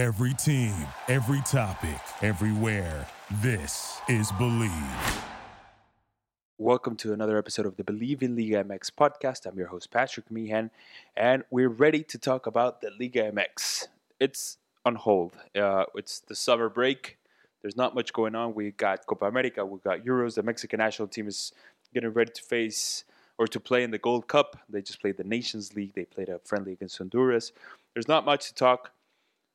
Every team, every topic, everywhere. This is Bleav. Welcome to another episode of the Bleav in Liga MX podcast. I'm your host, Patrick Meehan, and we're ready to talk about the Liga MX. It's on hold. Uh, it's the summer break. There's not much going on. We got Copa America, we got Euros. The Mexican national team is getting ready to face or to play in the Gold Cup. They just played the Nations League. They played a friendly against Honduras. There's not much to talk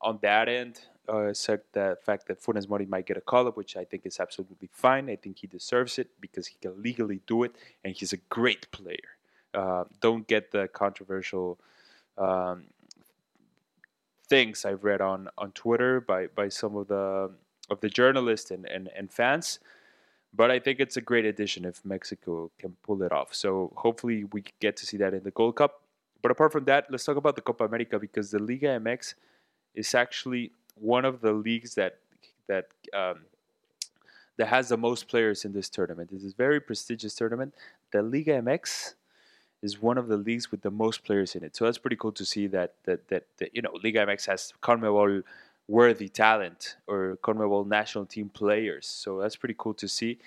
on that end, uh, except the fact that Funes Mori might get a call up, which I think is absolutely fine. I think he deserves it because he can legally do it, and he's a great player. Uh, don't get the controversial um, things I've read on, on Twitter by, by some of the of the journalists and, and, and fans. But I think it's a great addition if Mexico can pull it off. So hopefully we get to see that in the Gold Cup. But apart from that, let's talk about the Copa America because the Liga MX is actually one of the leagues that that um, that has the most players in this tournament. This is a very prestigious tournament. The Liga MX is one of the leagues with the most players in it. So that's pretty cool to see that that that, that you know Liga MX has CONMEBOL worthy talent or CONMEBOL national team players. So that's pretty cool to see.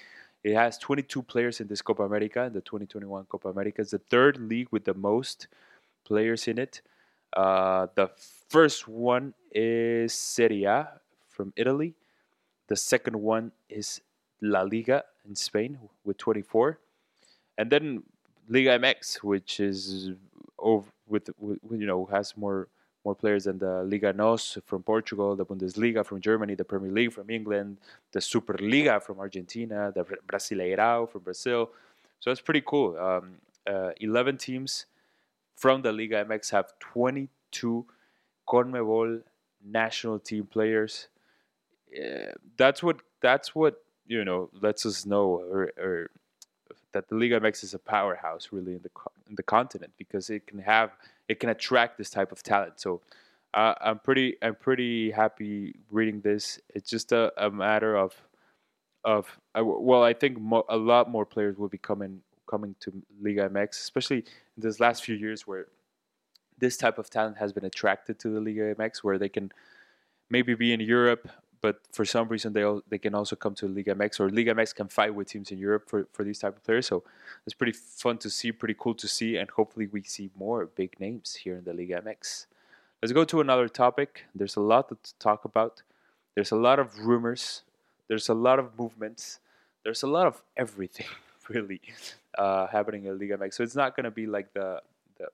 It has 22 players in this Copa America, the 2021 Copa America. It's the third league with the most players in it. Uh, the first one is Serie A from Italy. The second one is La Liga in Spain with 24. And then Liga MX, which is over with, with you know has more more players than the Liga NOS from Portugal, the Bundesliga from Germany, the Premier League from England, the Superliga from Argentina, the Brasileirao from Brazil. So it's pretty cool. Um, uh, 11 teams from the Liga MX have 22 CONMEBOL national team players. Uh, that's what that's what you know lets us know or, or that the Liga MX is a powerhouse really in the in the continent because it can have it can attract this type of talent. So uh, I'm pretty I'm pretty happy reading this. It's just a, a matter of of well, I think mo- a lot more players will be coming coming to Liga MX, especially in this last few years where this type of talent has been attracted to the Liga MX, where they can maybe be in Europe, but for some reason they they can also come to Liga MX, or Liga MX can fight with teams in Europe for, for these type of players. So it's pretty fun to see, pretty cool to see, and hopefully we see more big names here in the Liga MX. Let's go to another topic. There's a lot to talk about. There's a lot of rumors. There's a lot of movements. There's a lot of everything really uh, happening in Liga MX. So it's not going to be like the the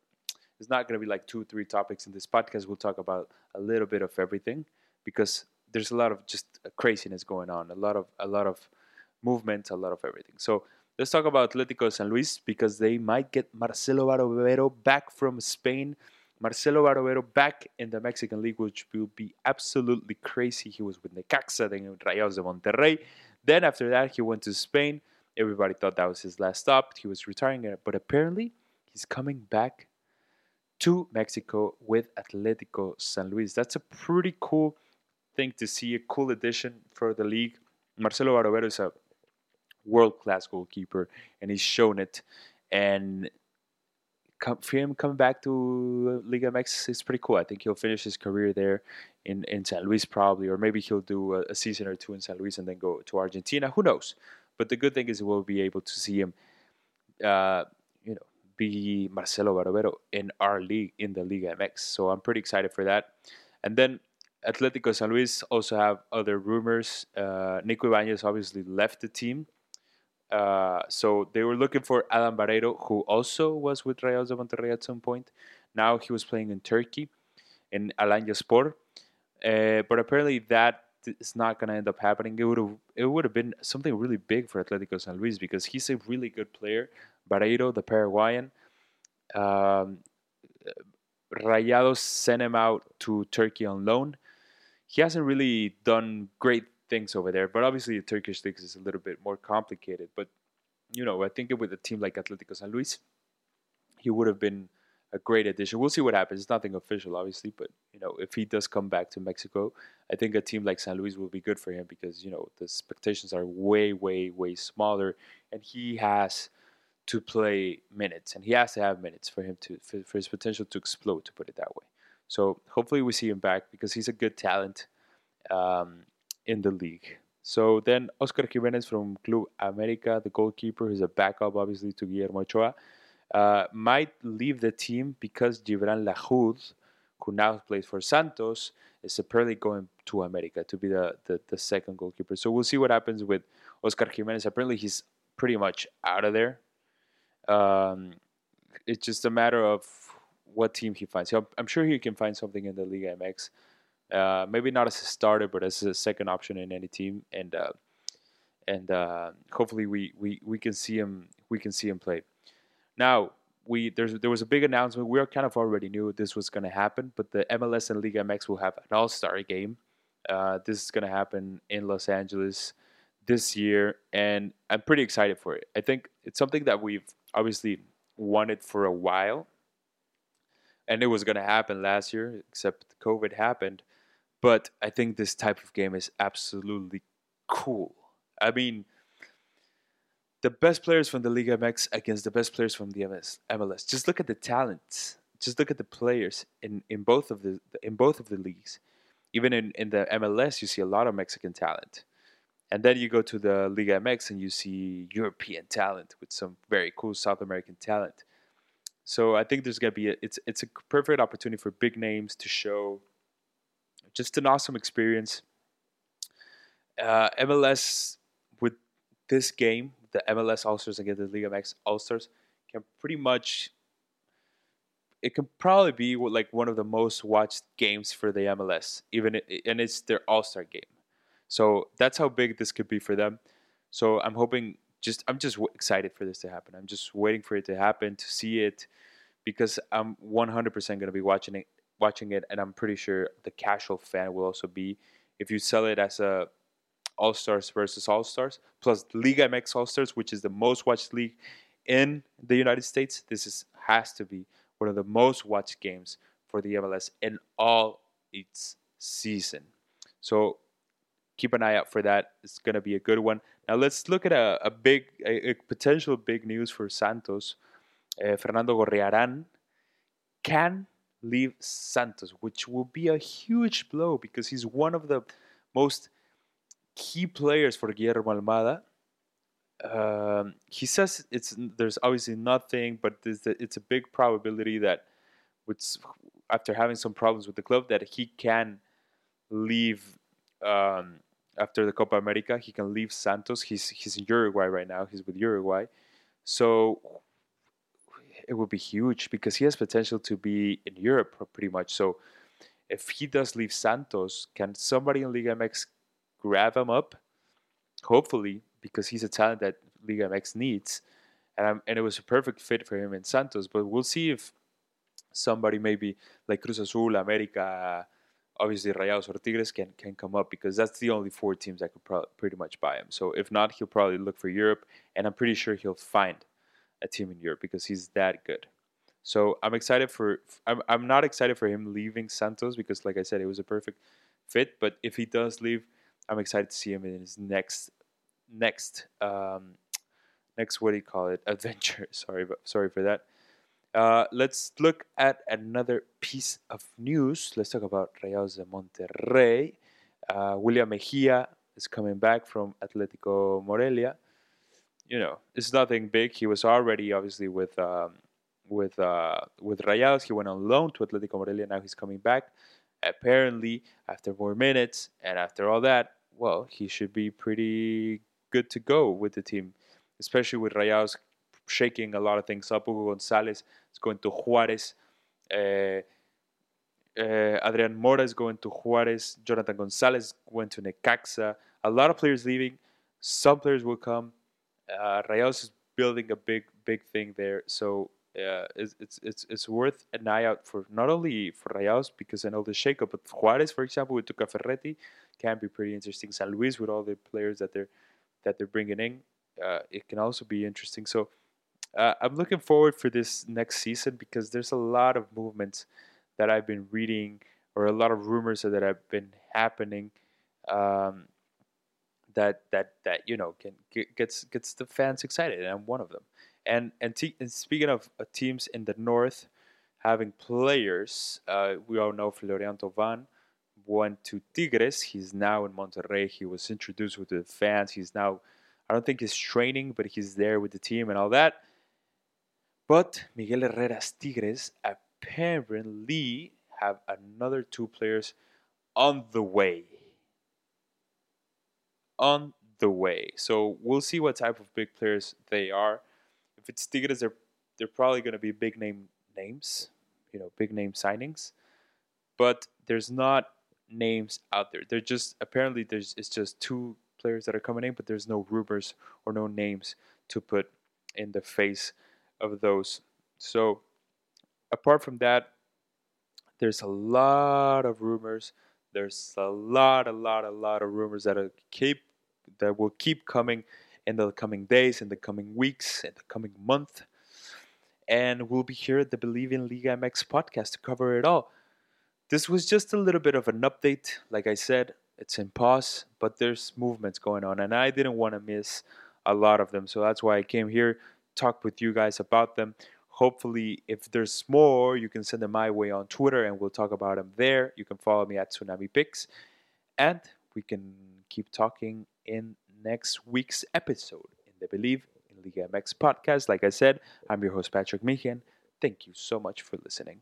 it's not going to be like two three topics in this podcast. We'll talk about a little bit of everything because there's a lot of just craziness going on, a lot of a lot of movement, a lot of everything. So let's talk about Atlético San Luis because they might get Marcelo Barovero back from Spain. Marcelo Barovero back in the Mexican League, which will be absolutely crazy. He was with Necaxa, then Rayados de Monterrey. Then after that, he went to Spain. Everybody thought that was his last stop. He was retiring, uh, but apparently he's coming back to Mexico with Atletico San Luis. That's a pretty cool thing to see, a cool addition for the league. Marcelo Barovero is a world class goalkeeper, and he's shown it. And for him coming back to uh, Liga MX is pretty cool. I think he'll finish his career there in, in San Luis probably, or maybe he'll do a, a season or two in San Luis and then go to Argentina. Who knows? But the good thing is we'll be able to see him, uh, you know, be Marcelo Barovero in our league in the Liga MX. So I'm pretty excited for that. And then Atletico San Luis also have other rumors. Uh, Nico Ibanez obviously left the team. Uh, so they were looking for Alan Barreiro, who also was with Rayados de Monterrey at some point. Now he was playing in Turkey in Alanyaspor. Uh, but apparently that is not going to end up happening. It would have it would have been something really big for Atletico San Luis because he's a really good player. Barreiro, the Paraguayan. Um, Rayados sent him out to Turkey on loan. He hasn't really done great things over there, but obviously the Turkish league is a little bit more complicated. But you know, I think with a team like Atletico San Luis, he would have been a great addition. We'll see what happens. It's nothing official, obviously, but you know, if he does come back to Mexico, I think a team like San Luis will be good for him because you know the expectations are way, way, way smaller, and he has to play minutes, and he has to have minutes for him to for, for his potential to explode. To put it that way. So hopefully we see him back because he's a good talent um, in the league. So then Oscar Jimenez from Club America, the goalkeeper, who's a backup obviously to Guillermo Ochoa, uh, might leave the team because Gibran Lajud, who now plays for Santos, is apparently going to America to be the, the, the second goalkeeper. So we'll see what happens with Oscar Jimenez. Apparently he's pretty much out of there. Um, it's just a matter of what team he finds. I'm sure he can find something in the Liga MX. Uh, maybe not as a starter, but as a second option in any team, and uh, and uh, hopefully we, we, we can see him we can see him play. Now we there was a big announcement. We kind of already knew this was going to happen, but the MLS and Liga MX will have an All Star game. Uh, this is going to happen in Los Angeles this year, and I'm pretty excited for it. I think it's something that we've obviously wanted for a while, and it was going to happen last year, except COVID happened. But I think this type of game is absolutely cool. I mean, the best players from the Liga MX against the best players from the MS, MLS. Just look at the talents. Just look at the players in, in both of the in both of the leagues. Even in, in the MLS, you see a lot of Mexican talent. And then you go to the Liga MX and you see European talent with some very cool South American talent. So I think there's gonna be a, it's it's a perfect opportunity for big names to show just an awesome experience. Uh, MLS with this game, the MLS All Stars against the Liga MX All Stars, can pretty much it can probably be like one of the most watched games for the MLS, even and it's their All Star game. So that's how big this could be for them. So I'm hoping just I'm just excited for this to happen. I'm just waiting for it to happen to see it because I'm 100% going to be watching it watching it and I'm pretty sure the casual fan will also be if you sell it as a All Stars versus All Stars plus Liga MX All Stars which is the most watched league in the United States this is has to be one of the most watched games for the MLS in all its season. So keep an eye out for that. It's going to be a good one. Now let's look at a, a big, a, a, potential big news for Santos. Uh, Fernando Gorriaran can leave Santos, which will be a huge blow because he's one of the most key players for Guillermo Almada. Um, he says it's there's obviously nothing, but it's a big probability that, with, after having some problems with the club, that he can leave um, after the Copa America. He can leave Santos. He's he's in Uruguay right now. He's with Uruguay, so it would be huge because he has potential to be in Europe pretty much. So if he does leave Santos, can somebody in Liga MX grab him up? Hopefully, because he's a talent that Liga MX needs, and I'm, and it was a perfect fit for him in Santos. But we'll see if somebody maybe like Cruz Azul, America obviously Rayados or Tigres can can come up because that's the only four teams that could pro- pretty much buy him. So if not, he'll probably look for Europe, and I'm pretty sure he'll find a team in Europe because he's that good. So I'm excited for. I'm I'm not excited for him leaving Santos because, like I said, it was a perfect fit. But if he does leave, I'm excited to see him in his next next um, next what do you call it adventure. Sorry, sorry for that. Uh, let's look at another piece of news. Let's talk about Rayados de Monterrey. Uh, William Mejia is coming back from Atletico Morelia. You know, it's nothing big. He was already obviously with um, with uh, with Rayados. He went on loan to Atletico Morelia. Now he's coming back. Apparently, after more minutes and after all that, well, he should be pretty good to go with the team, especially with Rayados shaking a lot of things up. Hugo Gonzalez is going to Juarez. Uh, uh, Adrian Mora is going to Juarez. Jonathan Gonzalez went to Necaxa. A lot of players leaving. Some players will come. Uh, Rayados is building a big, big thing there. So it's, it's, it's, it's worth an eye out for not only for Rayados because I know the shakeup, but Juarez, for example, with Tuca Ferretti, can be pretty interesting. San Luis with all the players that they're that they're bringing in, uh, it can also be interesting. So uh, I'm looking forward for this next season because there's a lot of movements that I've been reading or a lot of rumors that have been happening um, that that that you know can gets gets the fans excited and I'm one of them. And and, and speaking of uh, teams in the north, having players. Uh, we all know Florian Thauvin went to Tigres. He's now in Monterrey. He was introduced with the fans. He's now, I don't think he's training, but he's there with the team and all that. But Miguel Herrera's Tigres apparently have another two players on the way. On the way. So we'll see what type of big players they are. If it's Tigres, they're they're probably going to be big name names, you know, big name signings. But there's not names out there. They're just apparently there's it's just two players that are coming in, but there's no rumors or no names to put in the face of those. So apart from that, there's a lot of rumors. There's a lot, a lot, a lot of rumors that keep that will keep coming in the coming days, in the coming weeks, in the coming month. And we'll be here at the Bleav in Liga MX podcast to cover it all. This was just a little bit of an update. Like I said, it's in pause, but there's movements going on, and I didn't want to miss a lot of them. So that's why I came here, talk with you guys about them. Hopefully, if there's more, you can send them my way on Twitter, and we'll talk about them there. You can follow me at Tsunami Picks, and we can keep talking in next week's episode in the Bleav in Liga MX podcast. Like I said, I'm your host, Patrick Meehan. Thank you so much for listening.